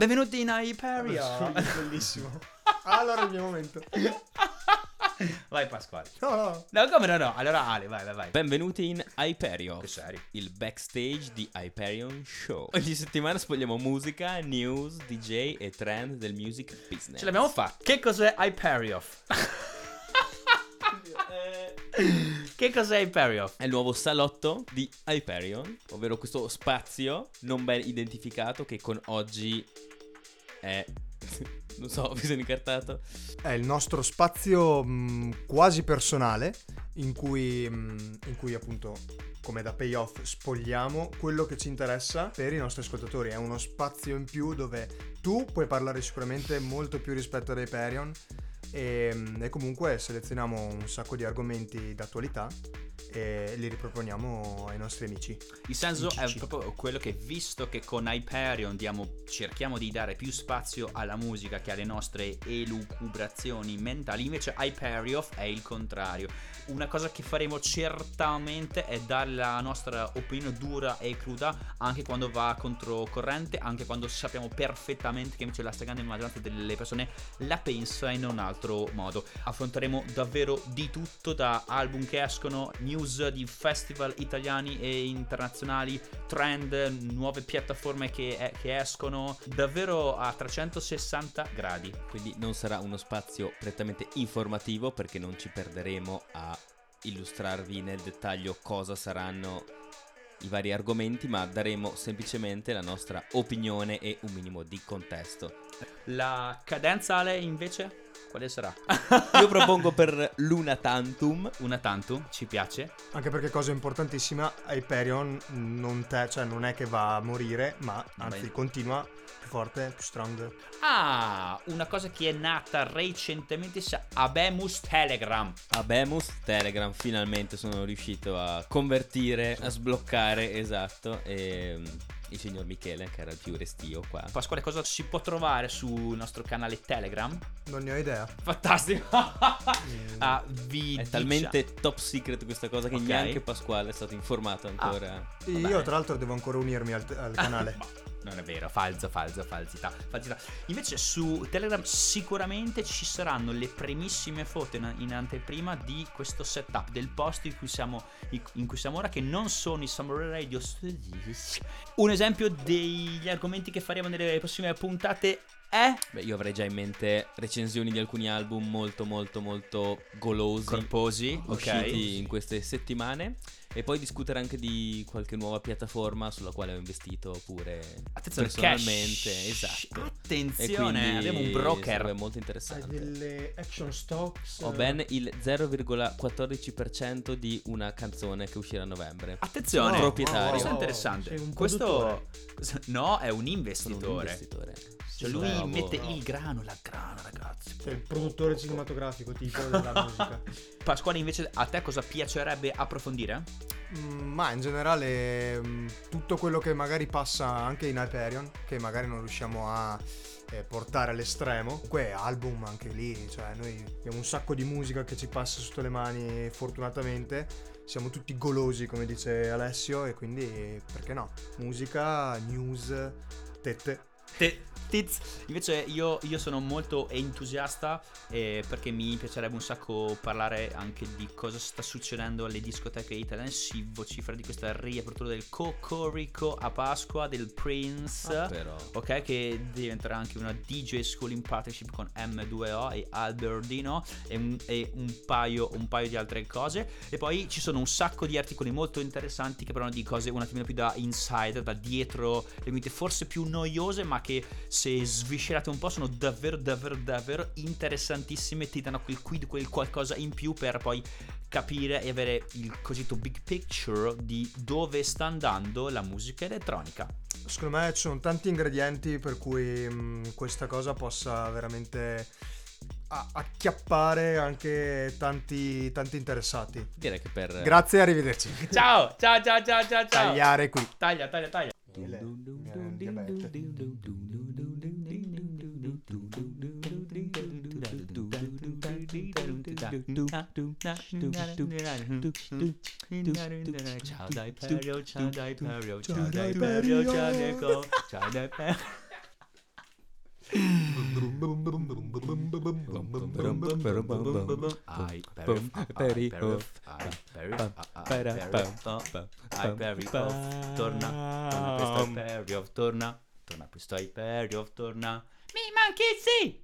Benvenuti in Hyperia. Bellissimo. Allora il mio momento. Vai Pasquale. No, no. No, come no, no. Allora Ale, vai, vai, vai. Benvenuti in Hyperion, Che serio. il backstage di Hyperion Show. Ogni settimana spogliamo musica, news, DJ e trend del music business. Ce l'abbiamo fatta. Che cos'è Hyperion? che cos'è Hyperion? È il nuovo salotto di Hyperion, ovvero questo spazio non ben identificato che con oggi è... non so, vi sono incartato. È il nostro spazio mh, quasi personale in cui, mh, in cui appunto come da payoff spogliamo quello che ci interessa per i nostri ascoltatori. È uno spazio in più dove tu puoi parlare sicuramente molto più rispetto ad Hyperion e, mh, e comunque selezioniamo un sacco di argomenti d'attualità e li riproponiamo ai nostri amici. Il senso è proprio quello che visto che con Hyperion diamo, cerchiamo di dare più spazio alla musica che alle nostre elucubrazioni mentali, invece Hyperion è il contrario. Una cosa che faremo certamente è dare la nostra opinione dura e cruda anche quando va controcorrente, anche quando sappiamo perfettamente che invece la stragrande maggioranza delle persone la pensa in un altro modo. Affronteremo davvero di tutto da album che escono, news di festival italiani e internazionali, trend, nuove piattaforme che, che escono, davvero a 360 gradi. Quindi non sarà uno spazio prettamente informativo perché non ci perderemo a illustrarvi nel dettaglio cosa saranno i vari argomenti, ma daremo semplicemente la nostra opinione e un minimo di contesto. La cadenza Ale invece quale sarà? Io propongo per Luna Tantum Una tantum, ci piace? Anche perché cosa importantissima, Hyperion non, te, cioè non è che va a morire, ma anzi Beh. continua più forte, più strong. Ah, una cosa che è nata recentemente sa Abemus Telegram. Abemus Telegram finalmente sono riuscito a convertire, a sbloccare, esatto, e il signor Michele che era il più restio qua. Pasquale, cosa si può trovare sul nostro canale Telegram? Non ne ho idea. Fantastico. ah, vi È dicia- talmente top secret questa cosa che Ok. neanche Pasquale è stato informato ancora. Io Vabbè. tra l'altro devo ancora unirmi al, al canale. Non è vero, falso, falso, falsità, falsità. Invece su Telegram sicuramente ci saranno le primissime foto in, in anteprima di questo setup del posto in cui siamo, in cui siamo ora, che non sono i Summer Radio Studios. Un esempio degli argomenti che faremo nelle prossime puntate è Beh, io avrei già in mente recensioni di alcuni album molto molto molto golosi corposi, usciti ok? in queste settimane e poi discutere anche di qualche nuova piattaforma sulla quale ho investito pure Attenzione, personalmente, cash. esatto. Attenzione, quindi abbiamo un broker. È molto interessante. delle action stocks. Ho ben il 0,14% di una canzone che uscirà a novembre. Attenzione, No, proprietario. questo è no, interessante. un Questo no, è un Sono un investitore. investitore. Cioè Sì, lui bravo. mette il grano, la grana, ragazzi. Cioè, il produttore cinematografico tipo della musica. Pasquale, invece, a te cosa piacerebbe approfondire? Mm, ma in generale mm, tutto quello che magari passa anche in Hyperion, che magari non riusciamo a eh, portare all'estremo. Comunque album anche lì, cioè noi abbiamo un sacco di musica che ci passa sotto le mani fortunatamente. Siamo tutti golosi come dice Alessio e quindi perché no? Musica, news, tette. Te- tiz. Invece io, io sono molto entusiasta eh, perché mi piacerebbe un sacco parlare anche di cosa sta succedendo alle discoteche italiane. Si vocifera di questa riapertura del Cocorico a Pasqua, del Prince. Ah. Ok, che diventerà anche una DJ School in partnership con M2O e Albertino e un, e un paio, un paio di altre cose. E poi ci sono un sacco di articoli molto interessanti che parlano di cose un attimino più da insider, da dietro le quinte, forse più noiose, ma che se sviscerate un po' sono davvero, davvero, davvero interessantissime. Ti danno quel quid, quel qualcosa in più per poi capire e avere il cosiddetto big picture di dove sta andando la musica elettronica. Secondo me ci sono tanti ingredienti per cui mm, questa cosa possa veramente a- acchiappare anche tanti, tanti interessati. Direi che per Grazie, arrivederci. Ciao, ciao, ciao, ciao, ciao, ciao. Tagliare qui. Taglia, taglia, taglia. Ciao dai Perio, ciao dai Perio, ciao dai Perio, ciao Nico, ciao dai Perio. Torna, torna questo Hyperiof, torna, torna questo Hyperiof, torna. Mi manchi sì!